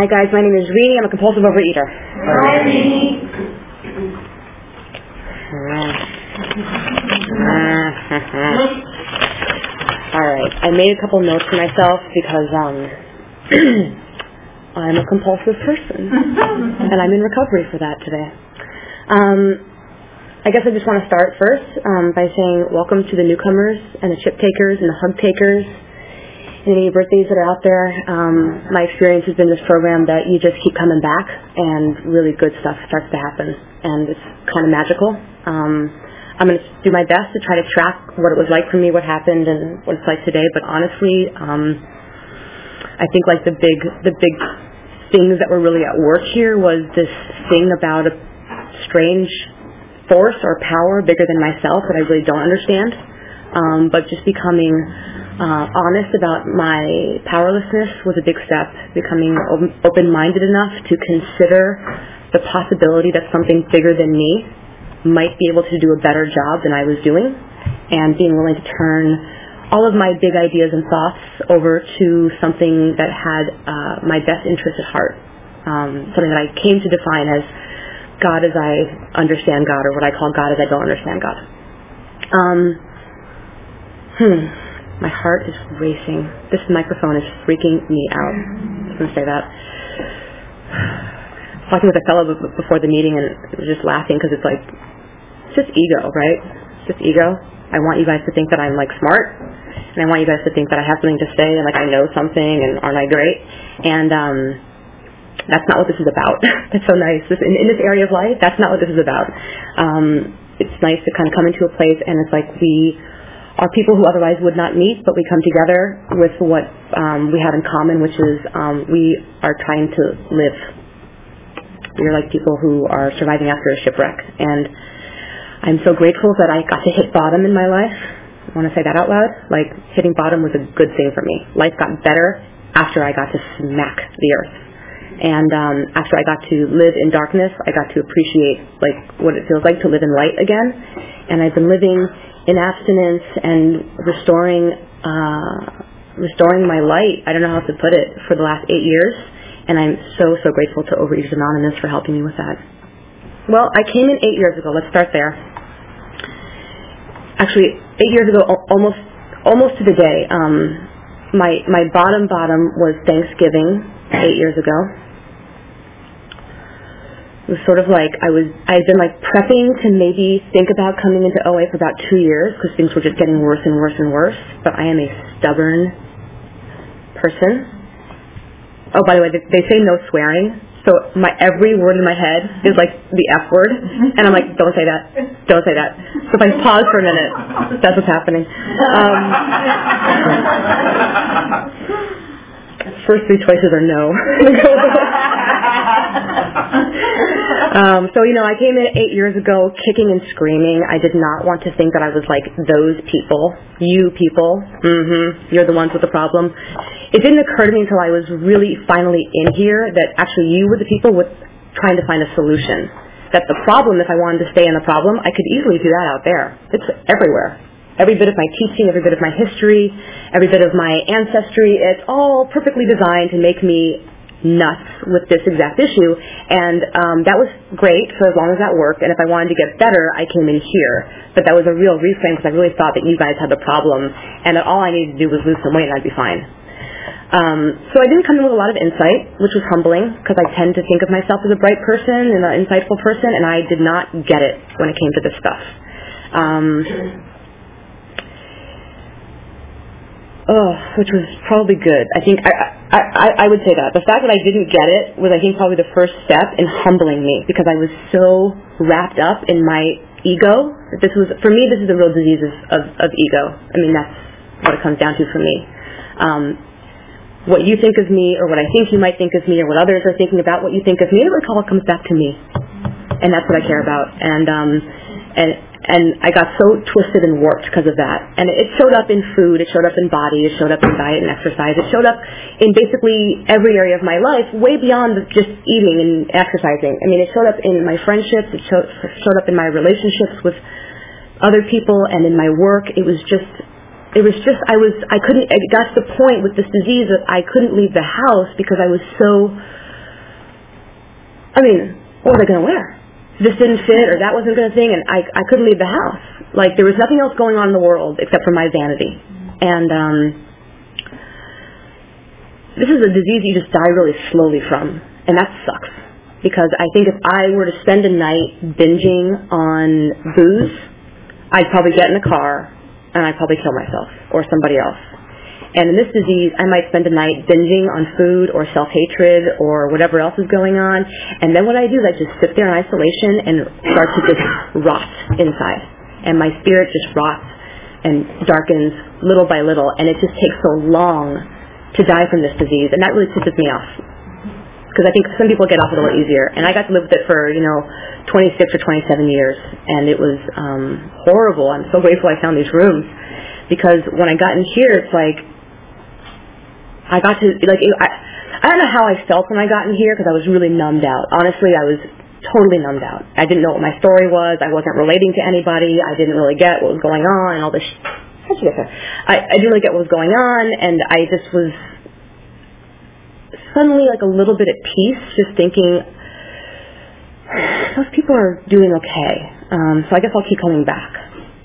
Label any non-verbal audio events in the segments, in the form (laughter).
Hi guys, my name is Rini. I'm a compulsive overeater. Hi Rini. (laughs) All right, I made a couple notes for myself because um, (clears throat) I'm a compulsive person, (laughs) and I'm in recovery for that today. Um, I guess I just want to start first um, by saying welcome to the newcomers and the chip takers and the hug takers any birthdays that are out there. Um, my experience has been this program that you just keep coming back and really good stuff starts to happen and it's kind of magical. Um, I'm going to do my best to try to track what it was like for me, what happened, and what it's like today. But honestly, um, I think like the big the big things that were really at work here was this thing about a strange force or power bigger than myself that I really don't understand. Um, but just becoming uh, honest about my powerlessness was a big step. Becoming open-minded enough to consider the possibility that something bigger than me might be able to do a better job than I was doing, and being willing to turn all of my big ideas and thoughts over to something that had uh, my best interest at heart. Um, something that I came to define as God as I understand God, or what I call God as I don't understand God. Um, hmm my heart is racing. This microphone is freaking me out. I'm going to say that. (sighs) Talking with a fellow before the meeting and was just laughing because it's like, it's just ego, right? It's just ego. I want you guys to think that I'm like smart, and I want you guys to think that I have something to say and like I know something and aren't I great? And um, that's not what this is about. (laughs) that's so nice. This, in, in this area of life, that's not what this is about. Um, it's nice to kind of come into a place and it's like we are people who otherwise would not meet, but we come together with what um, we have in common, which is um, we are trying to live. We're like people who are surviving after a shipwreck. And I'm so grateful that I got to hit bottom in my life. I want to say that out loud. Like, hitting bottom was a good thing for me. Life got better after I got to smack the earth. And um, after I got to live in darkness, I got to appreciate like what it feels like to live in light again. And I've been living in abstinence and restoring uh, restoring my light. I don't know how to put it for the last eight years, and I'm so so grateful to Overeaters Anonymous for helping me with that. Well, I came in eight years ago. Let's start there. Actually, eight years ago, almost almost to the day. Um, my my bottom bottom was Thanksgiving eight years ago was sort of like I was I had been like prepping to maybe think about coming into OA for about two years because things were just getting worse and worse and worse. But I am a stubborn person. Oh, by the way, they, they say no swearing. So my every word in my head is like the F word, and I'm like, don't say that, don't say that. So if I pause for a minute, that's what's happening. Um, (laughs) first three choices are no. (laughs) um, so, you know, I came in eight years ago kicking and screaming. I did not want to think that I was like those people. You people. Mm-hmm. You're the ones with the problem. It didn't occur to me until I was really finally in here that actually you were the people with trying to find a solution. That the problem, if I wanted to stay in the problem, I could easily do that out there. It's everywhere every bit of my teaching, every bit of my history, every bit of my ancestry, it's all perfectly designed to make me nuts with this exact issue. And um, that was great for as long as that worked. And if I wanted to get better, I came in here. But that was a real reframe because I really thought that you guys had the problem and that all I needed to do was lose some weight and I'd be fine. Um, so I didn't come in with a lot of insight, which was humbling because I tend to think of myself as a bright person and an insightful person, and I did not get it when it came to this stuff. Um, oh, which was probably good. I think I, I, I would say that. The fact that I didn't get it was, I think, probably the first step in humbling me because I was so wrapped up in my ego. That this was, for me, this is the real disease of, of, of ego. I mean, that's what it comes down to for me. Um, what you think of me or what I think you might think of me or what others are thinking about what you think of me. It all comes back to me, and that's what I care about. And um, and and I got so twisted and warped because of that. And it showed up in food, it showed up in body, it showed up in diet and exercise, it showed up in basically every area of my life, way beyond just eating and exercising. I mean, it showed up in my friendships, it showed, showed up in my relationships with other people and in my work. It was just it was just I was I couldn't it got to the point with this disease that I couldn't leave the house because I was so I mean, what was I gonna wear? This didn't fit or that wasn't gonna thing and I I couldn't leave the house. Like there was nothing else going on in the world except for my vanity. And um this is a disease you just die really slowly from and that sucks. Because I think if I were to spend a night binging on booze, I'd probably get in the car and I'd probably kill myself or somebody else. And in this disease, I might spend a night binging on food or self-hatred or whatever else is going on. And then what I do is I just sit there in isolation and start to just rot inside. And my spirit just rots and darkens little by little. And it just takes so long to die from this disease. And that really pisses me off. Because I think some people get off it a little easier. And I got to live with it for, you know, 26 or 27 years, and it was um, horrible. I'm so grateful I found these rooms because when I got in here, it's like I got to like it, I, I don't know how I felt when I got in here because I was really numbed out. Honestly, I was totally numbed out. I didn't know what my story was. I wasn't relating to anybody. I didn't really get what was going on and all this. Sh- How'd you get there? I, I didn't really get what was going on, and I just was suddenly like a little bit at peace, just thinking those people are doing okay. Um, so I guess I'll keep coming back.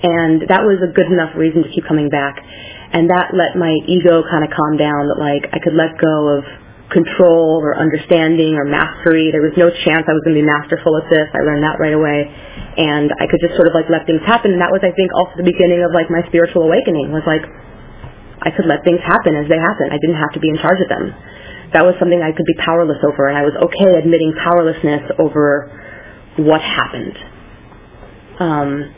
And that was a good enough reason to keep coming back. And that let my ego kind of calm down that like I could let go of control or understanding or mastery. There was no chance I was going to be masterful at this. I learned that right away. And I could just sort of like let things happen. And that was, I think, also the beginning of like my spiritual awakening was like, I could let things happen as they happen. I didn't have to be in charge of them that was something I could be powerless over, and I was okay admitting powerlessness over what happened. Um,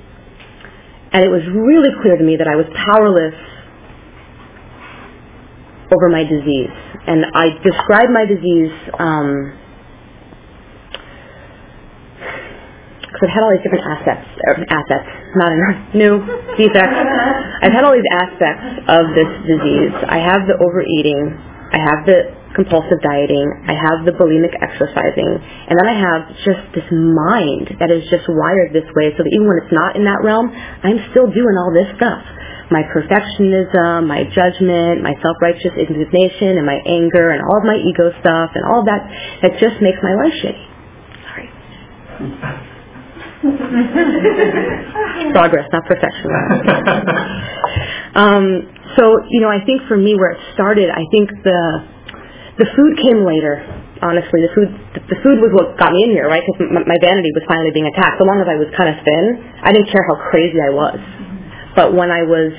and it was really clear to me that I was powerless over my disease. And I describe my disease um, because I've had all these different aspects, assets, not enough, (laughs) new defects. I've had all these aspects of this disease. I have the overeating. I have the compulsive dieting, I have the bulimic exercising, and then I have just this mind that is just wired this way so that even when it's not in that realm, I'm still doing all this stuff. My perfectionism, my judgment, my self-righteous indignation, and my anger, and all of my ego stuff, and all of that, that just makes my life shitty. Sorry. (laughs) Progress, not perfection. (laughs) um, so, you know, I think for me where it started, I think the the food came later. Honestly, the food the food was what got me in here, right? Because my, my vanity was finally being attacked. So long as I was kind of thin, I didn't care how crazy I was. But when I was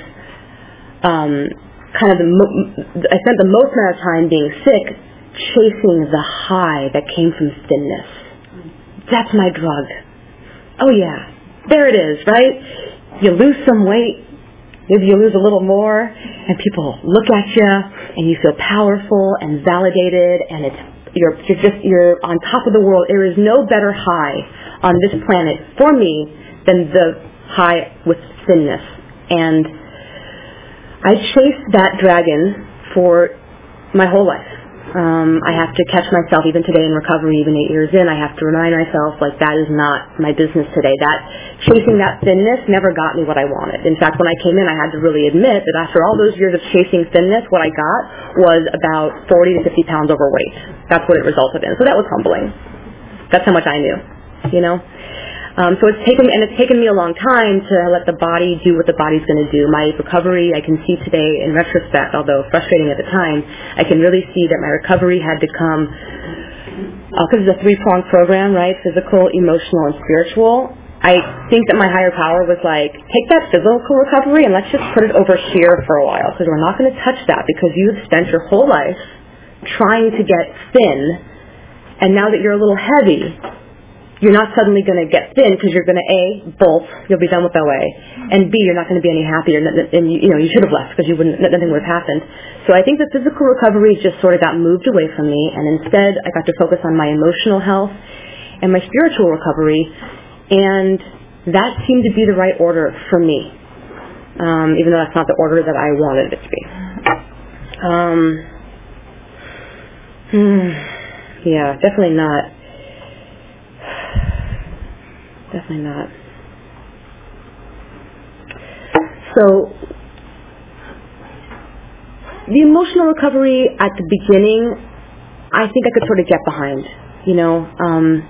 um, kind of the mo- I spent the most amount of time being sick, chasing the high that came from thinness. That's my drug. Oh yeah, there it is, right? You lose some weight, maybe you lose a little more, and people look at you, and you feel powerful and validated and it's you're, you're just you're on top of the world. There is no better high on this planet for me than the high with thinness. And I chased that dragon for my whole life. Um, I have to catch myself even today in recovery, even eight years in. I have to remind myself like that is not my business today. That chasing that thinness never got me what I wanted. In fact, when I came in, I had to really admit that after all those years of chasing thinness, what I got was about 40 to 50 pounds overweight. That's what it resulted in. So that was humbling. That's how much I knew, you know. Um, so it's taken, and it's taken me a long time to let the body do what the body's going to do. My recovery, I can see today in retrospect, although frustrating at the time, I can really see that my recovery had to come, because uh, it's a three-pronged program, right? Physical, emotional, and spiritual. I think that my higher power was like, take that physical recovery and let's just put it over here for a while, because we're not going to touch that because you've spent your whole life trying to get thin, and now that you're a little heavy, you're not suddenly going to get thin because you're going to a bolt you'll be done with OA, and b you're not going to be any happier, and you, you know you should have left because you wouldn't nothing would have happened. So I think the physical recovery just sort of got moved away from me, and instead I got to focus on my emotional health and my spiritual recovery, and that seemed to be the right order for me, um, even though that's not the order that I wanted it to be. Um, hmm, yeah, definitely not Definitely not. So, the emotional recovery at the beginning, I think I could sort of get behind. You know, um,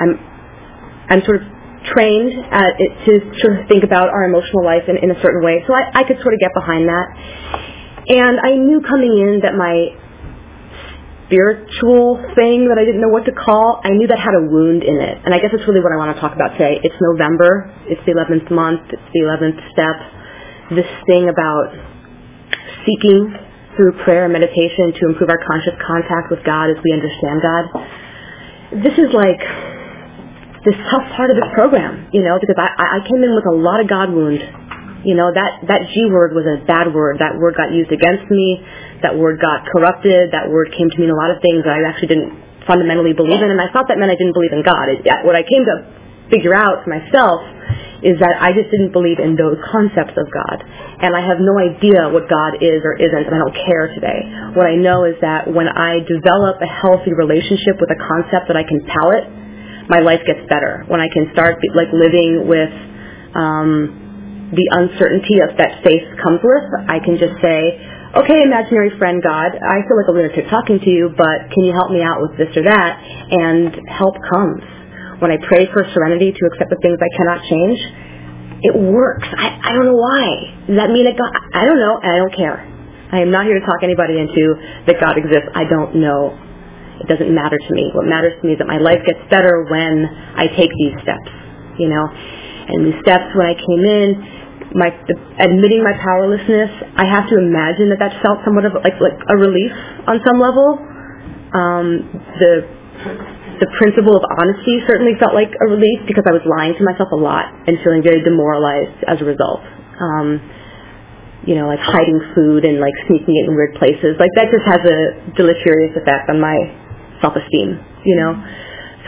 I'm I'm sort of trained at it to sort of think about our emotional life in, in a certain way, so I, I could sort of get behind that. And I knew coming in that my spiritual thing that I didn't know what to call, I knew that had a wound in it. And I guess that's really what I want to talk about today. It's November. It's the 11th month. It's the 11th step. This thing about seeking through prayer and meditation to improve our conscious contact with God as we understand God. This is like this tough part of this program, you know, because I, I came in with a lot of God wound. You know, that, that G word was a bad word. That word got used against me that word got corrupted. That word came to mean a lot of things that I actually didn't fundamentally believe in, and I thought that meant I didn't believe in God. It, what I came to figure out for myself is that I just didn't believe in those concepts of God. And I have no idea what God is or isn't, and I don't care today. What I know is that when I develop a healthy relationship with a concept that I can palate, my life gets better. When I can start like living with um, the uncertainty of that faith comes with, I can just say, okay, imaginary friend God, I feel like a lunatic talking to you, but can you help me out with this or that? And help comes. When I pray for serenity to accept the things I cannot change, it works. I, I don't know why. Does that mean that God, I don't know, I don't care. I am not here to talk anybody into that God exists. I don't know. It doesn't matter to me. What matters to me is that my life gets better when I take these steps, you know. And these steps, when I came in, my admitting my powerlessness, I have to imagine that that felt somewhat of like like a relief on some level. Um, the the principle of honesty certainly felt like a relief because I was lying to myself a lot and feeling very demoralized as a result. Um, you know, like hiding food and like sneaking it in weird places. Like that just has a deleterious effect on my self-esteem. You know.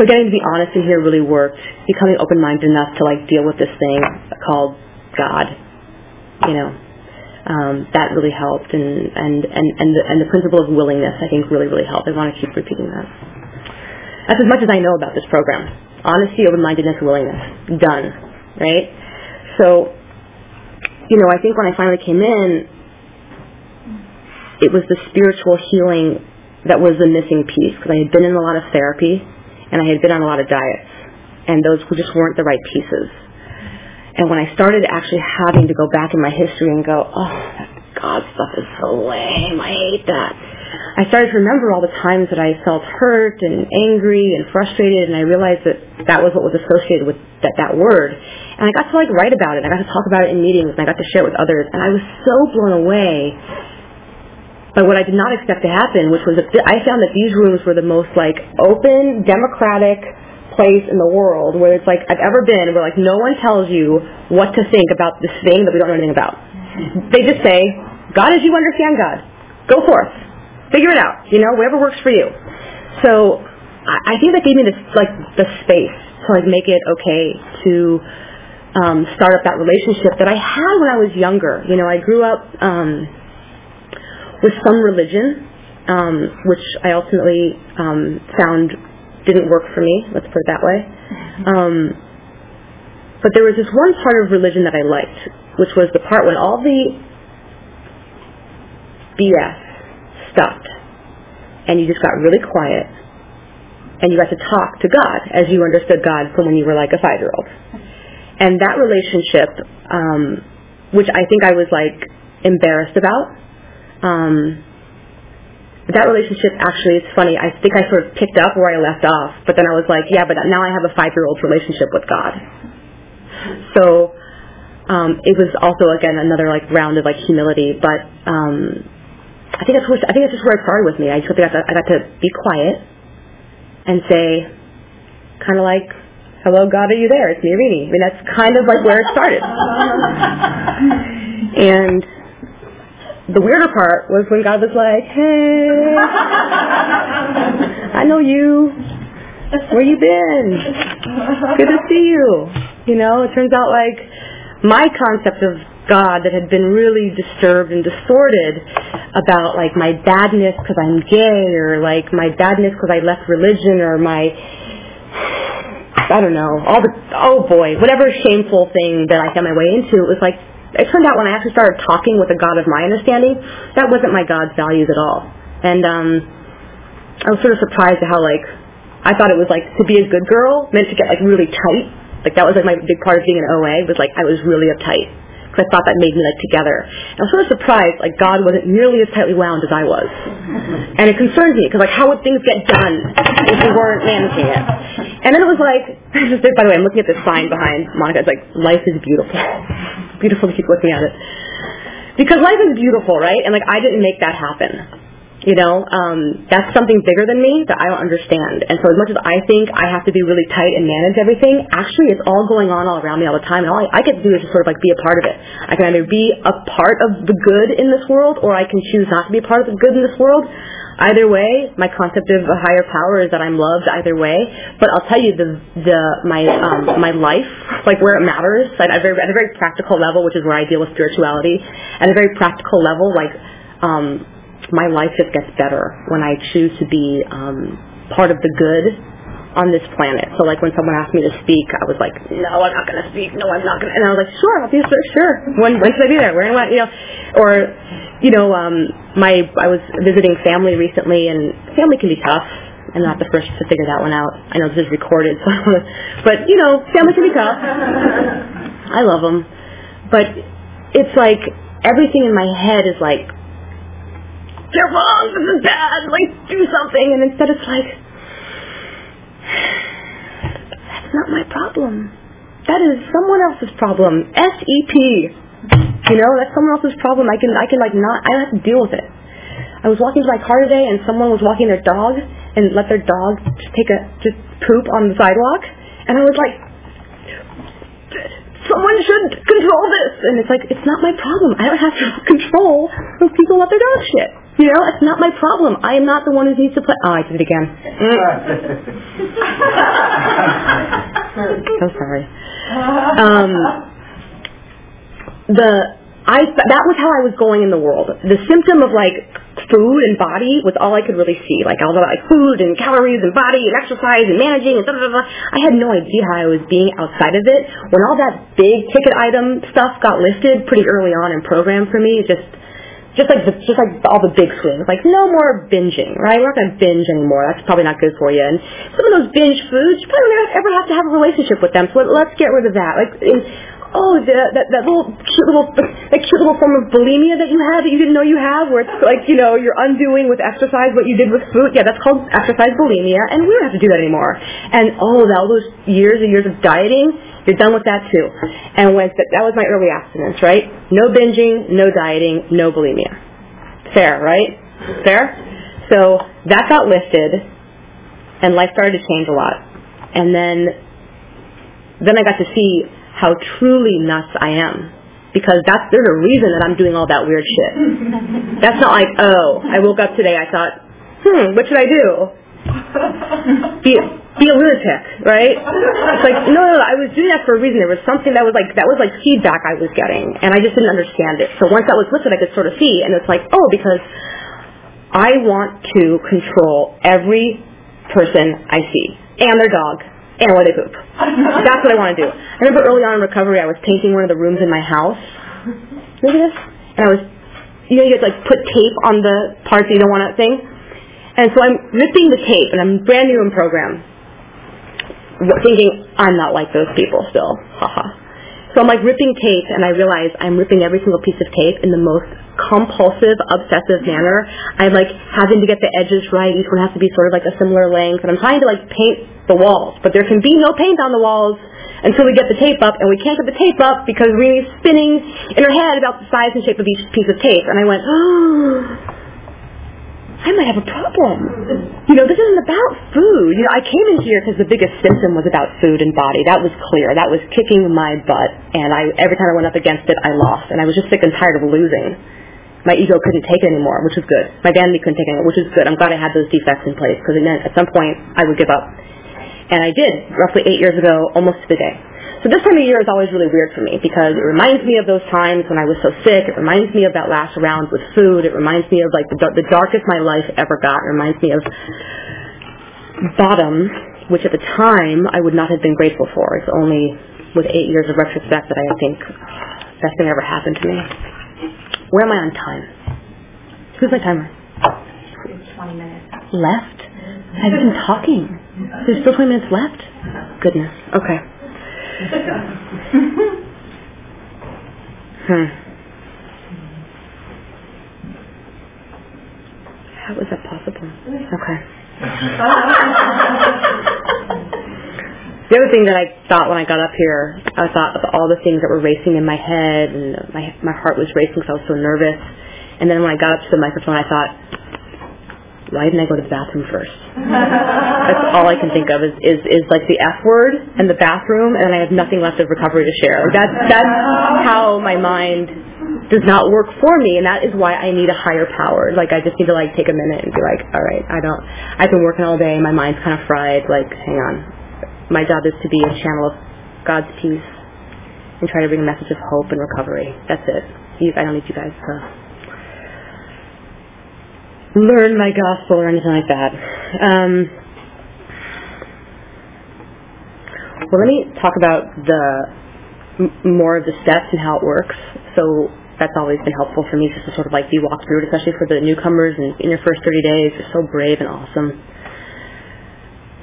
So getting to be honest in here really worked. Becoming open-minded enough to like deal with this thing called God. You know, um, that really helped, and and and and the, and the principle of willingness, I think, really really helped. I want to keep repeating that. That's as much as I know about this program. Honesty, open-mindedness, willingness. Done. Right. So, you know, I think when I finally came in, it was the spiritual healing that was the missing piece because I had been in a lot of therapy and I had been on a lot of diets, and those just weren't the right pieces. And when I started actually having to go back in my history and go, oh, that God stuff is so lame. I hate that. I started to remember all the times that I felt hurt and angry and frustrated, and I realized that that was what was associated with that, that word. And I got to like write about it. I got to talk about it in meetings, and I got to share it with others. And I was so blown away by what I did not expect to happen, which was that I found that these rooms were the most like open, democratic, place in the world where it's like I've ever been where like no one tells you what to think about this thing that we don't know anything about. (laughs) They just say, God as you understand God. Go forth. Figure it out. You know, whatever works for you. So I, I think that gave me this like the space to like make it okay to um, start up that relationship that I had when I was younger. You know, I grew up um, with some religion, um, which I ultimately um, found didn't work for me, let's put it that way. Um, but there was this one part of religion that I liked, which was the part when all the BS stopped and you just got really quiet and you got to talk to God as you understood God from when you were like a five year old. And that relationship, um, which I think I was like embarrassed about, um, that relationship actually is funny. I think I sort of picked up where I left off, but then I was like, yeah, but now I have a five year old relationship with God. So um, it was also again another like round of like humility, but um, I think that's where, I think that's just where it started with me. I just got to, I got to be quiet and say, kind of like, hello God, are you there? It's me, Irini. I mean, that's kind of like where it started. (laughs) and the weirder part was when God was like, hey, I know you. Where you been? Good to see you. You know, it turns out like my concept of God that had been really disturbed and distorted about like my badness because I'm gay or like my badness because I left religion or my I don't know all the oh boy whatever shameful thing that I found my way into it was like it turned out when I actually started talking with a God of my understanding that wasn't my God's values at all. And um I was sort of surprised at how like I thought it was like to be a good girl meant to get like really tight. Like that was like my big part of being an OA was like I was really uptight because I thought that made me like together. And I was sort of surprised like God wasn't nearly as tightly wound as I was, and it concerned me because like how would things get done if we weren't managing it? And then it was like, (laughs) by the way, I'm looking at this sign behind Monica. It's like life is beautiful, beautiful to keep looking at it because life is beautiful, right? And like I didn't make that happen. You know, um, that's something bigger than me that I don't understand. And so as much as I think I have to be really tight and manage everything, actually it's all going on all around me all the time. And all I, I get to do is just sort of like be a part of it. I can either be a part of the good in this world or I can choose not to be a part of the good in this world. Either way, my concept of a higher power is that I'm loved either way. But I'll tell you the the my um, my life, like where it matters, like at a very at a very practical level, which is where I deal with spirituality, at a very practical level, like um, my life just gets better when I choose to be um, part of the good on this planet. So like when someone asked me to speak, I was like, no, I'm not going to speak. No, I'm not going to. And I was like, sure, I'll be sure. sure. When, when should I be there? Where I, you know, or, you know, um, my, I was visiting family recently and family can be tough. I'm not the first to figure that one out. I know this is recorded, so, (laughs) but you know, family can be tough. I love them, but it's like everything in my head is like you're wrong, this is bad, like, do something. And instead it's like, that's not my problem. That is someone else's problem. S-E-P. You know, that's someone else's problem. I can, I can like not, I don't have to deal with it. I was walking to my car today and someone was walking their dog and let their dog just take a, just poop on the sidewalk. And I was like, someone should control this. And it's like, it's not my problem. I don't have to (laughs) control those people let their dog shit. You know, it's not my problem. I am not the one who needs to put... Oh, I did it again. (laughs) so sorry. Um, the I that was how I was going in the world. The symptom of like food and body was all I could really see. Like all the like food and calories and body and exercise and managing and blah, blah, blah. I had no idea how I was being outside of it. When all that big ticket item stuff got listed pretty early on in program for me, it just just like the, just like all the big swings, like no more binging, right? We're not going to binge anymore. That's probably not good for you. And some of those binge foods, you probably never ever have to have a relationship with them. So let's get rid of that. Like, oh, the, that that little cute little (laughs) that cute little form of bulimia that you have that you didn't know you have, where it's like you know you're undoing with exercise what you did with food. Yeah, that's called exercise bulimia, and we don't have to do that anymore. And oh, all those years and years of dieting you're done with that too. And when, that was my early abstinence, right? No binging, no dieting, no bulimia. Fair, right? Fair? So that got lifted, and life started to change a lot. And then, then I got to see how truly nuts I am. Because that's, there's a reason that I'm doing all that weird shit. (laughs) That's not like, oh, I woke up today, I thought, hmm, what should I do? (laughs) Be, be a lunatic, right? It's like, no, no, no, I was doing that for a reason. There was something that was like, that was like feedback I was getting, and I just didn't understand it. So once that was lifted, I could sort of see, and it's like, oh, because I want to control every person I see, and their dog, and where they poop. That's what I want to do. I remember early on in recovery, I was painting one of the rooms in my house. Remember this? And I was, you know, you get like put tape on the parts you don't want to thing. And so I'm ripping the tape, and I'm brand new in program thinking I'm not like those people still. Haha. so I'm like ripping tape and I realize I'm ripping every single piece of tape in the most compulsive, obsessive manner. I'm like having to get the edges right. Each one has to be sort of like a similar length. And I'm trying to like paint the walls. But there can be no paint on the walls until we get the tape up. And we can't get the tape up because Rini's spinning in her head about the size and shape of each piece of tape. And I went, oh. (gasps) I might have a problem. You know, this isn't about food. You know, I came in here because the biggest symptom was about food and body. That was clear. That was kicking my butt, and I every time I went up against it, I lost, and I was just sick and tired of losing. My ego couldn't take it anymore, which was good. My vanity couldn't take it, anymore, which was good. I'm glad I had those defects in place because it meant at some point I would give up, and I did roughly eight years ago, almost to the day. So this time of year is always really weird for me because it reminds me of those times when I was so sick. It reminds me of that last round with food. It reminds me of like the, the darkest my life ever got. It reminds me of bottom, which at the time I would not have been grateful for. It's only with eight years of retrospect that I think best thing ever happened to me. Where am I on time? Who's my timer? 20 minutes. Left? I've been talking. There's still 20 minutes left? Goodness. Okay hmm. How was that possible? Okay. (laughs) the other thing that I thought when I got up here, I thought of all the things that were racing in my head, and my my heart was racing because I was so nervous. And then when I got up to the microphone, I thought, why didn't I go to the bathroom first? That's all I can think of is, is, is like the F word and the bathroom, and I have nothing left of recovery to share. That's, that's how my mind does not work for me, and that is why I need a higher power. Like, I just need to, like, take a minute and be like, all right, I don't, I've been working all day, my mind's kind of fried, like, hang on. My job is to be a channel of God's peace and try to bring a message of hope and recovery. That's it. I don't need you guys to learn my gospel or anything like that. Um, well, let me talk about the more of the steps and how it works. So that's always been helpful for me just to sort of like be walked through it, especially for the newcomers and in your first 30 days. You're so brave and awesome.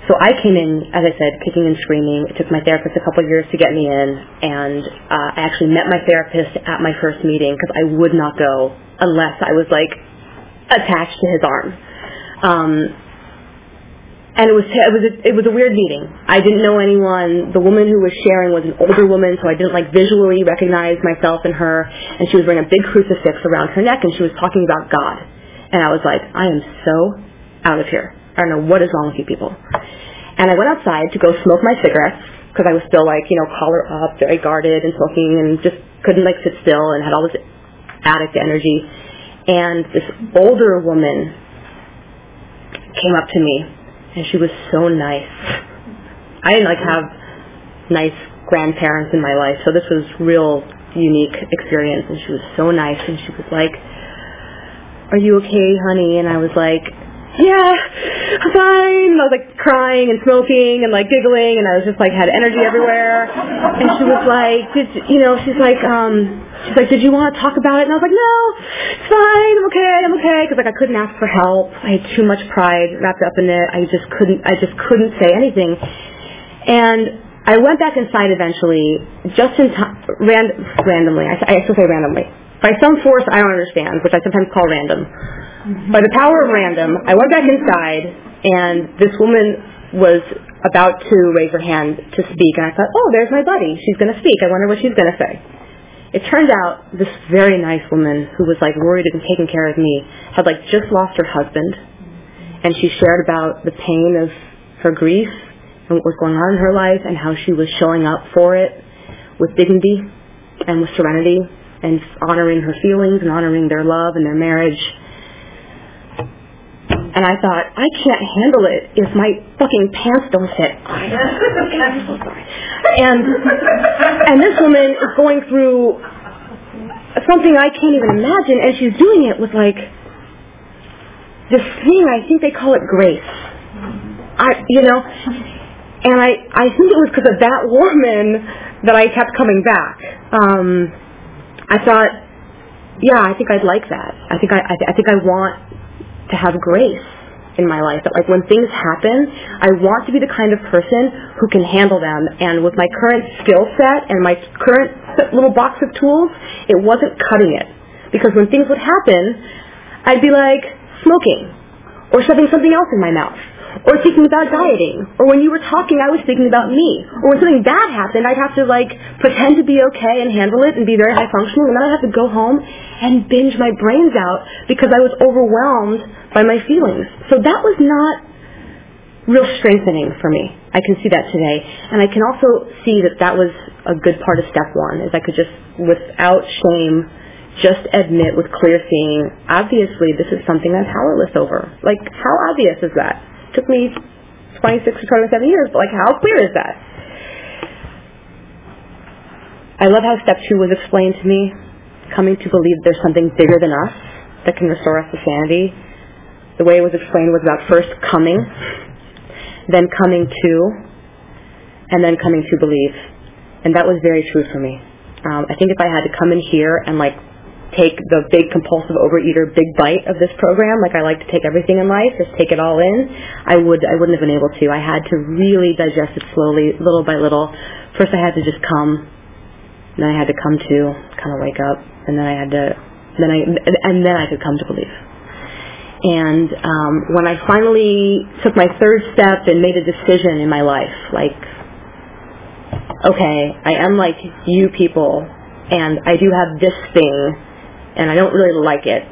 So I came in, as I said, kicking and screaming. It took my therapist a couple of years to get me in, and uh, I actually met my therapist at my first meeting because I would not go unless I was like attached to his arm. Um, and it was it was a, it was a weird meeting. I didn't know anyone. The woman who was sharing was an older woman, so I didn't like visually recognize myself in her. And she was wearing a big crucifix around her neck, and she was talking about God. And I was like, I am so out of here. I don't know what is wrong with you people. And I went outside to go smoke my cigarettes because I was still like you know collar up, very guarded and smoking, and just couldn't like sit still and had all this addict energy and this older woman came up to me and she was so nice. I didn't like have nice grandparents in my life, so this was real unique experience and she was so nice and she was like, Are you okay, honey? And I was like, yeah, I'm fine. And I was like crying and smoking and like giggling and I was just like had energy everywhere. And she was like, did you know, she's like, um, she's like, did you want to talk about it? And I was like, no, it's fine. I'm okay. I'm okay. Because like I couldn't ask for help. I had too much pride wrapped up in it. I just couldn't. I just couldn't say anything. And I went back inside eventually, just in time, ran, randomly. I, I still say randomly. By some force I don't understand, which I sometimes call random. Mm-hmm. By the power of random, I went back inside, and this woman was about to raise her hand to speak, and I thought, oh, there's my buddy. She's going to speak. I wonder what she's going to say. It turned out this very nice woman who was like worried and taking care of me had like just lost her husband, and she shared about the pain of her grief and what was going on in her life and how she was showing up for it with dignity and with serenity and honoring her feelings and honoring their love and their marriage. And I thought, I can't handle it if my fucking pants don't fit. (laughs) And and this woman is going through something I can't even imagine, and she's doing it with like this thing. I think they call it grace. I, you know, and I I think it was because of that woman that I kept coming back. Um, I thought, yeah, I think I'd like that. I think I I, I think I want to have grace in my life. That like when things happen, I want to be the kind of person who can handle them. And with my current skill set and my current little box of tools, it wasn't cutting it. Because when things would happen, I'd be like smoking or shoving something else in my mouth or thinking about dieting, or when you were talking, I was thinking about me, or when something bad happened, I'd have to like pretend to be okay and handle it and be very high functioning, and then I'd have to go home and binge my brains out because I was overwhelmed by my feelings. So that was not real strengthening for me. I can see that today. And I can also see that that was a good part of step one, is I could just, without shame, just admit with clear seeing, obviously this is something I'm powerless over. Like, how obvious is that? Took me 26 or 27 years, but like, how clear is that? I love how step two was explained to me, coming to believe there's something bigger than us that can restore us to sanity. The way it was explained was about first coming, then coming to, and then coming to believe. And that was very true for me. Um, I think if I had to come in here and like take the big compulsive overeater big bite of this program, like I like to take everything in life, just take it all in, I would I wouldn't have been able to. I had to really digest it slowly, little by little. First I had to just come, then I had to come to, kind of wake up, and then I had to, then I and then I could come to believe. And um, when I finally took my third step and made a decision in my life, like, okay, I am like you people, and I do have this thing and I don't really like it,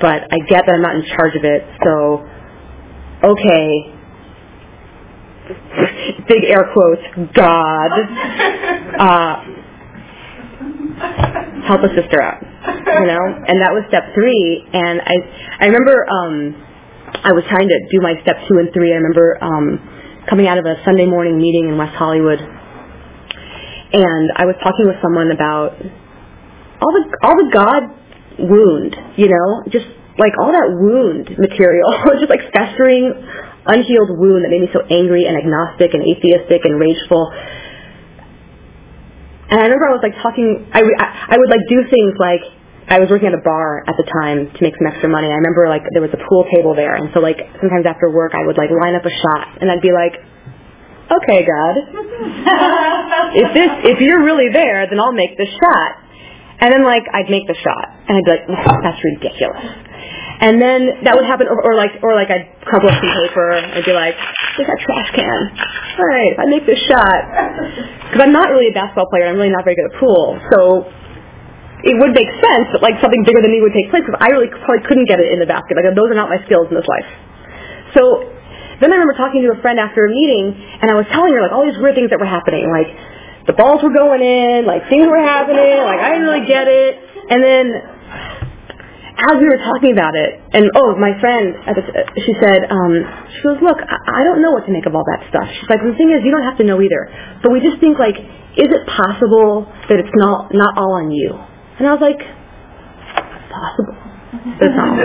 but I get that I'm not in charge of it, so okay, (laughs) big air quotes, God, uh, help a sister out, you know? And that was step three, and I, I remember, um, I was trying to do my step two and three. I remember, um, coming out of a Sunday morning meeting in West Hollywood, and I was talking with someone about all the all the God wound, you know, just like all that wound material, (laughs) just like festering, unhealed wound that made me so angry and agnostic and atheistic and rageful. And I remember I was like talking, I, I would like do things like, I was working at a bar at the time to make some extra money. I remember like there was a pool table there, and so like sometimes after work I would like line up a shot, and I'd be like, "Okay, God, if this if you're really there, then I'll make this shot." And then like I'd make the shot, and I'd be like, "That's ridiculous." And then that would happen, or, or like, or like I'd crumple up some paper and be like, "There's that trash can." All right, if I make this shot, because I'm not really a basketball player, I'm really not very good at pool, so it would make sense that like something bigger than me would take place because I really probably couldn't get it in the basket. Like those are not my skills in this life. So then I remember talking to a friend after a meeting, and I was telling her like all these weird things that were happening, like the balls were going in, like things were happening, like I didn't really get it. And then as we were talking about it, and oh, my friend, she said, um, she goes, look, I don't know what to make of all that stuff. She's like, the thing is, you don't have to know either. But we just think like, is it possible that it's not not all on you? And I was like, possible. That's all.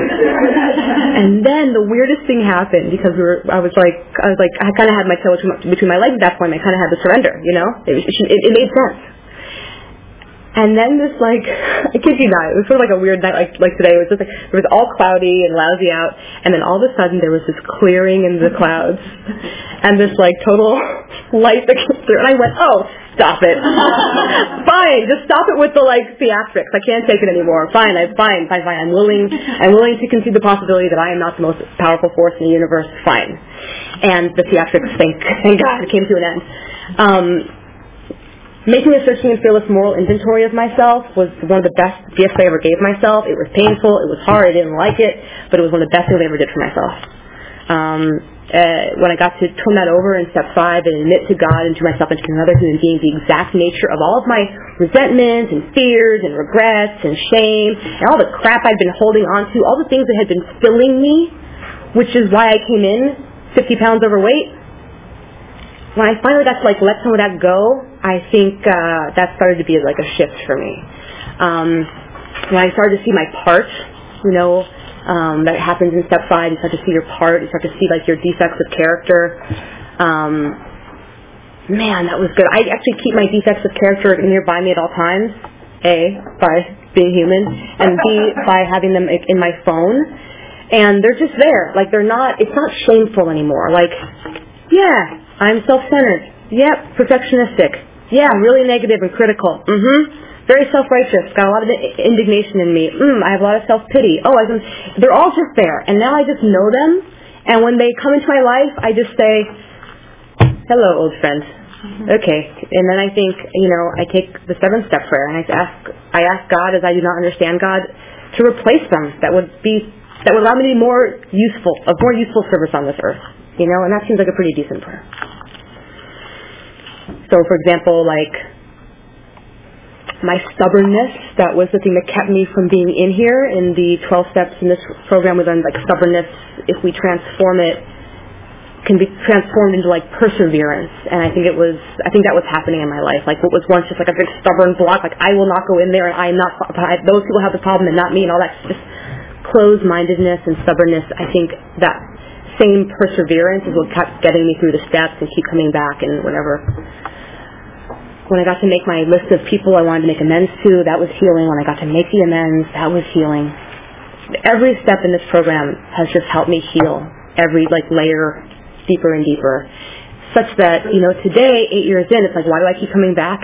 And then the weirdest thing happened because we were. I was like, I was like, I kind of had my tail between my legs at that point. I kind of had to surrender. You know, it, was, it, it made sense. And then this like, (laughs) I kid you not, it was sort of like a weird night like like today. It was just like it was all cloudy and lousy out, and then all of a sudden there was this clearing in the clouds, (laughs) and this like total (laughs) light that came through, and I went, oh, stop it, (laughs) fine, just stop it with the like theatrics. I can't take it anymore. Fine, I fine, fine, fine. I'm willing, I'm willing to concede the possibility that I am not the most powerful force in the universe. Fine, and the theatrics, thank thank God, came to an end. Um, Making a searching and fearless moral inventory of myself was one of the best gifts I ever gave myself. It was painful, it was hard, I didn't like it, but it was one of the best things I ever did for myself. Um, uh, when I got to turn that over in step five and admit to God and to myself and to another human being the exact nature of all of my resentments and fears and regrets and shame and all the crap I'd been holding on to, all the things that had been filling me, which is why I came in 50 pounds overweight, when I finally got to like let some of that go, I think uh, that started to be like a shift for me. Um, when I started to see my part, you know, um, that happens in step five, you start to see your part, you start to see like your defects of character. Um, man, that was good. I actually keep my defects of character nearby me at all times. A, by being human, and B, by having them in my phone. And they're just there. Like they're not, it's not shameful anymore. Like, yeah, I'm self-centered. Yep, perfectionistic. Yeah, really negative and critical. Mm-hmm. Very self-righteous. Got a lot of indignation in me. Mm, I have a lot of self-pity. Oh, I can, they're all just there. And now I just know them. And when they come into my life, I just say, hello, old friend. Okay, and then I think you know I take the seven step prayer and I ask I ask God as I do not understand God to replace them. That would be that would allow me to be more useful, of more useful service on this earth. You know, and that seems like a pretty decent prayer. So, for example, like my stubbornness, that was the thing that kept me from being in here. In the 12 steps in this program, we learned like stubbornness, if we transform it, can be transformed into like perseverance. And I think it was, I think that was happening in my life. Like what was once just like a big stubborn block, like I will not go in there and I am not, those people have the problem and not me and all that just closed-mindedness and stubbornness. I think that same perseverance is what kept getting me through the steps and keep coming back and whatever. When I got to make my list of people I wanted to make amends to, that was healing. When I got to make the amends, that was healing. Every step in this program has just helped me heal every like layer deeper and deeper. Such that, you know, today, eight years in, it's like, why do I keep coming back?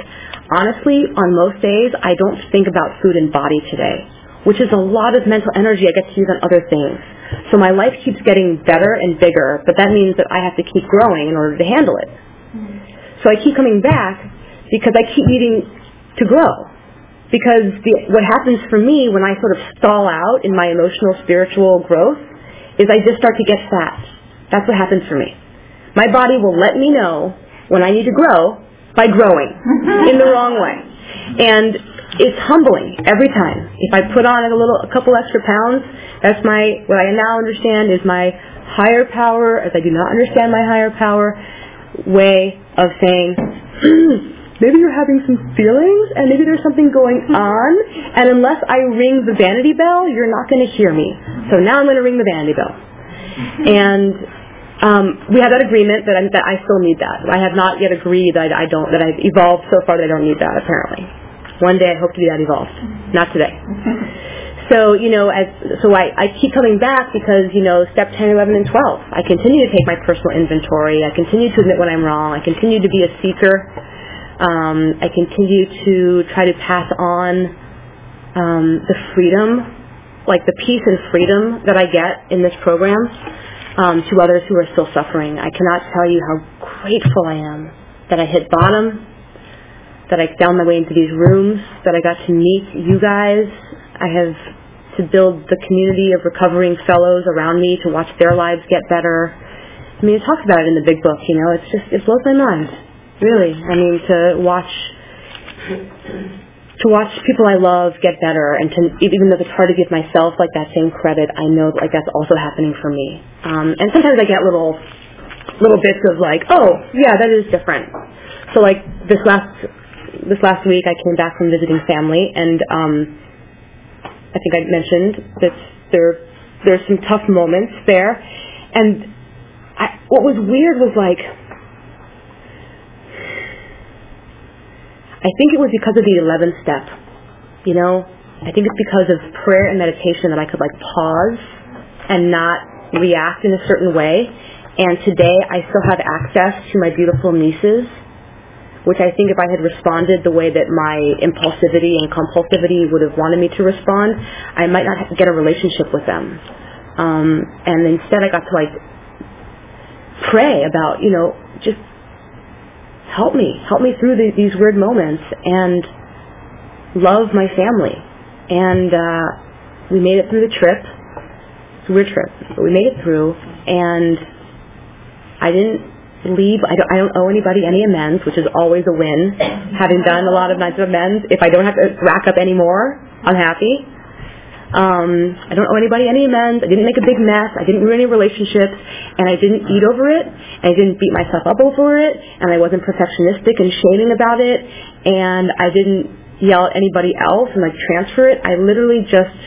Honestly, on most days, I don't think about food and body today, which is a lot of mental energy I get to use on other things. So my life keeps getting better and bigger, but that means that I have to keep growing in order to handle it. Mm-hmm. So I keep coming back because I keep needing to grow. Because the, what happens for me when I sort of stall out in my emotional, spiritual growth is I just start to get fat. That's what happens for me. My body will let me know when I need to grow by growing in the wrong way. And it's humbling every time. If I put on a little, a couple extra pounds, that's my, what I now understand is my higher power, as I do not understand my higher power, way of saying, (clears throat) maybe you're having some feelings and maybe there's something going on and unless I ring the vanity bell, you're not going to hear me. So now I'm going to ring the vanity bell. And um, we have that agreement that, i that I still need that. I have not yet agreed that I, I don't that I've evolved so far that I don't need that. Apparently, one day I hope to be that evolved. Not today. (laughs) So you know, as so I, I keep coming back because you know, step 10, 11, and 12. I continue to take my personal inventory. I continue to admit when I'm wrong. I continue to be a seeker. Um, I continue to try to pass on um, the freedom, like the peace and freedom that I get in this program um, to others who are still suffering. I cannot tell you how grateful I am that I hit bottom, that I found my way into these rooms, that I got to meet you guys. I have to build the community of recovering fellows around me to watch their lives get better. I mean, it talks about it in the big book, you know. It's just, it blows my mind, really. I mean, to watch to watch people I love get better and to even though it's hard to give myself like that same credit, I know like that's also happening for me. Um, and sometimes I get little little bits of like, oh yeah, that is different. So like this last this last week I came back from visiting family and um, I think I mentioned that there there's some tough moments there and I, what was weird was like I think it was because of the 11th step. You know, I think it's because of prayer and meditation that I could like pause and not react in a certain way. And today I still have access to my beautiful nieces, which I think if I had responded the way that my impulsivity and compulsivity would have wanted me to respond, I might not get a relationship with them. Um, and instead I got to like pray about, you know, just help me, help me through the, these weird moments and love my family. And uh, we made it through the trip. It's a weird trip, but we made it through. And I didn't leave. I don't, I don't owe anybody any amends, which is always a win. Having done a lot of nights of amends, if I don't have to rack up any more, I'm happy. Um, I don't owe anybody any amends. I didn't make a big mess. I didn't ruin any relationships, and I didn't eat over it. And I didn't beat myself up over it, and I wasn't perfectionistic and shaming about it, and I didn't yell at anybody else and like transfer it. I literally just,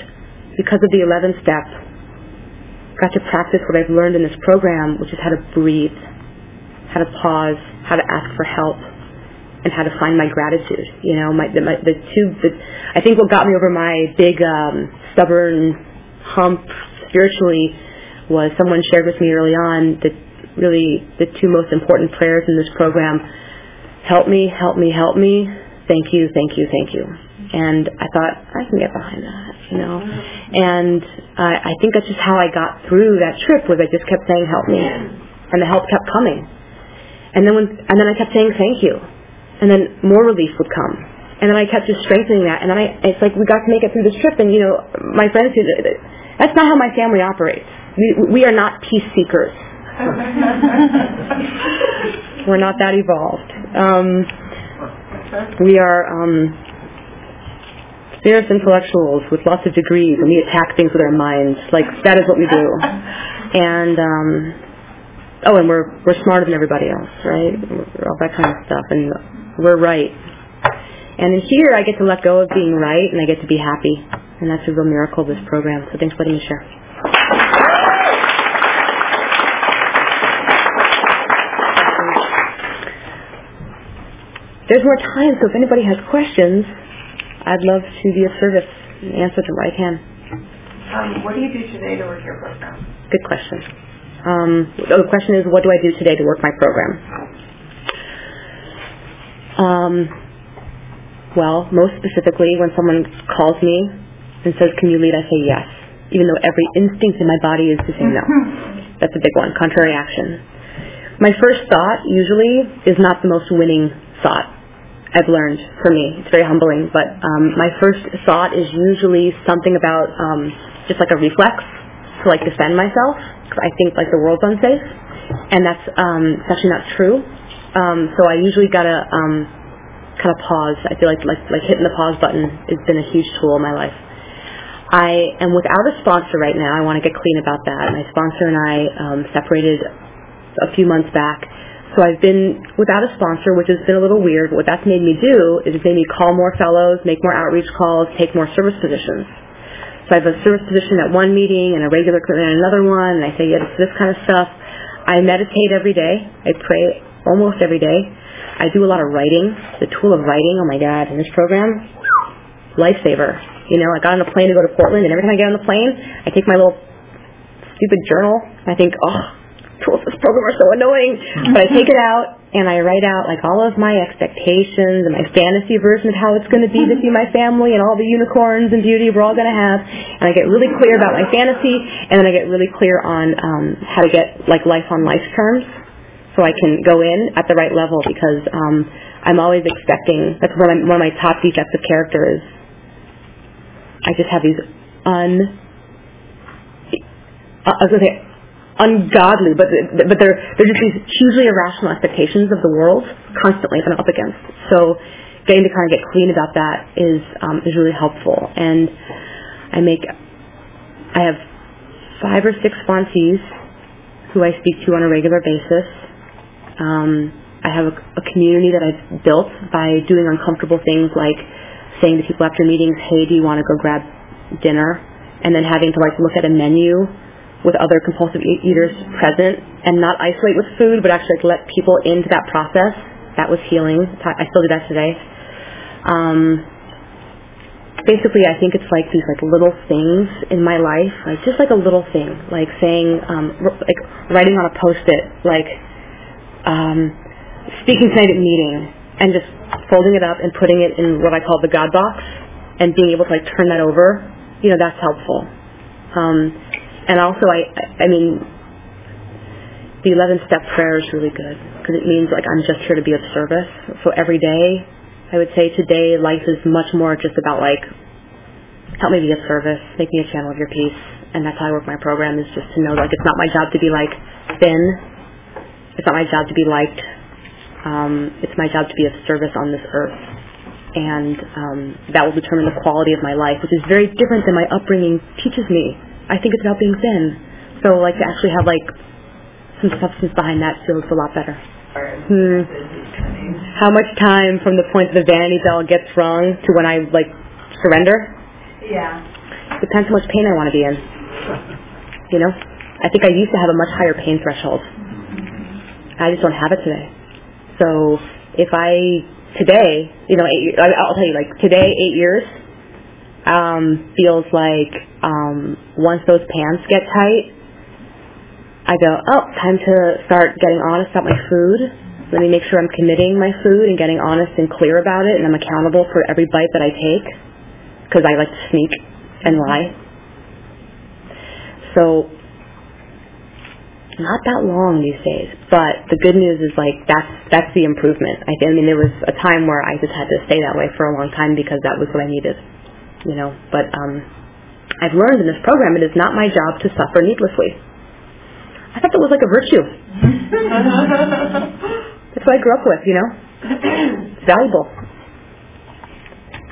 because of the 11th step, got to practice what I've learned in this program, which is how to breathe, how to pause, how to ask for help, and how to find my gratitude. You know, my the, my, the two. The, I think what got me over my big um, stubborn hump spiritually was someone shared with me early on that really the two most important prayers in this program. Help me, help me, help me. Thank you, thank you, thank you. And I thought I can get behind that, you know. And uh, I think that's just how I got through that trip. Was I just kept saying, "Help me," and the help kept coming. And then when, and then I kept saying thank you. And then more relief would come. And then I kept just strengthening that. And then I, it's like we got to make it through this trip. And you know, my friends, that's not how my family operates. We, we are not peace seekers. (laughs) We're not that evolved. Um, we are um, fierce intellectuals with lots of degrees, and we attack things with our minds. Like that is what we do. And um, oh, and we're we're smarter than everybody else, right? All that kind of stuff, and we're right. And in here, I get to let go of being right, and I get to be happy, and that's a real miracle of this program. So thanks for letting me share. There's more time, so if anybody has questions, I'd love to be of service and answer them right hand. Um, what do you do today to work your program? Good question. Um, the question is, what do I do today to work my program? Um, well, most specifically, when someone calls me and says, "Can you lead?" I say yes, even though every instinct in my body is to say no. (laughs) That's a big one. Contrary action. My first thought usually is not the most winning thought. I've learned for me. It's very humbling, but um, my first thought is usually something about um, just like a reflex to like defend myself because I think like the world's unsafe, and that's um, it's actually not true. Um, so I usually gotta um, kind of pause. I feel like like like hitting the pause button has been a huge tool in my life. I am without a sponsor right now. I want to get clean about that. My sponsor and I um, separated a few months back so I've been without a sponsor, which has been a little weird. What that's made me do is it's made me call more fellows, make more outreach calls, take more service positions. So I have a service position at one meeting and a regular at another one, and I say yes to this kind of stuff. I meditate every day. I pray almost every day. I do a lot of writing. The tool of writing, oh my God, in this program, lifesaver. You know, I got on a plane to go to Portland, and every time I get on the plane, I take my little stupid journal. I think, oh, tools this program are so annoying. But I take it out and I write out like all of my expectations and my fantasy version of how it's going to be to see my family and all the unicorns and beauty we're all going to have. And I get really clear about my fantasy and then I get really clear on um, how to get like life on life terms so I can go in at the right level because um, I'm always expecting, that's one of, my, one of my top defects of character is I just have these un, uh, I was going to say ungodly, but but they're they're just these hugely irrational expectations of the world constantly that I'm up against. So getting to kind of get clean about that is um, is really helpful. And I make I have five or six sponsees who I speak to on a regular basis. Um, I have a, a community that I've built by doing uncomfortable things like saying to people after meetings, "Hey, do you want to go grab dinner?" and then having to like look at a menu with other compulsive eaters present and not isolate with food, but actually like, let people into that process. That was healing. I still do that today. Um, basically, I think it's like these like little things in my life, like just like a little thing, like saying, um, like writing on a post-it, like um, speaking tonight at meeting, and just folding it up and putting it in what I call the God box, and being able to like turn that over. You know, that's helpful. Um, and also, I, I mean, the 11 step prayer is really good because it means like I'm just here to be of service. So every day, I would say today life is much more just about like, help me be of service, make me a channel of your peace. And that's how I work my program is just to know like it's not my job to be like thin. It's not my job to be liked. Um, it's my job to be of service on this earth. And um, that will determine the quality of my life, which is very different than my upbringing teaches me. I think it's about being thin. So like to actually have like some substance behind that feels a lot better. Hmm. How much time from the point the vanity bell gets rung to when I like surrender? Yeah. Depends how much pain I want to be in. You know? I think I used to have a much higher pain threshold. I just don't have it today. So if I today, you know, eight, I'll tell you, like today, eight years, um, feels like um, once those pants get tight, I go, oh, time to start getting honest about my food. Let me make sure I'm committing my food and getting honest and clear about it, and I'm accountable for every bite that I take because I like to sneak and lie. So not that long these days. But the good news is like that's that's the improvement. I, I mean, there was a time where I just had to stay that way for a long time because that was what I needed, you know. But um, I've learned in this program it is not my job to suffer needlessly. I thought that was like a virtue. (laughs) That's what I grew up with, you know. It's valuable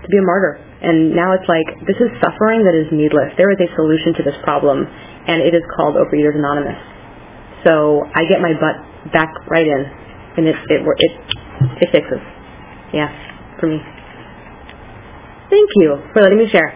to be a martyr. And now it's like, this is suffering that is needless. There is a solution to this problem, and it is called Overeaters Anonymous. So I get my butt back right in, and it it it, it fixes. Yeah, for me. Thank you for letting me share.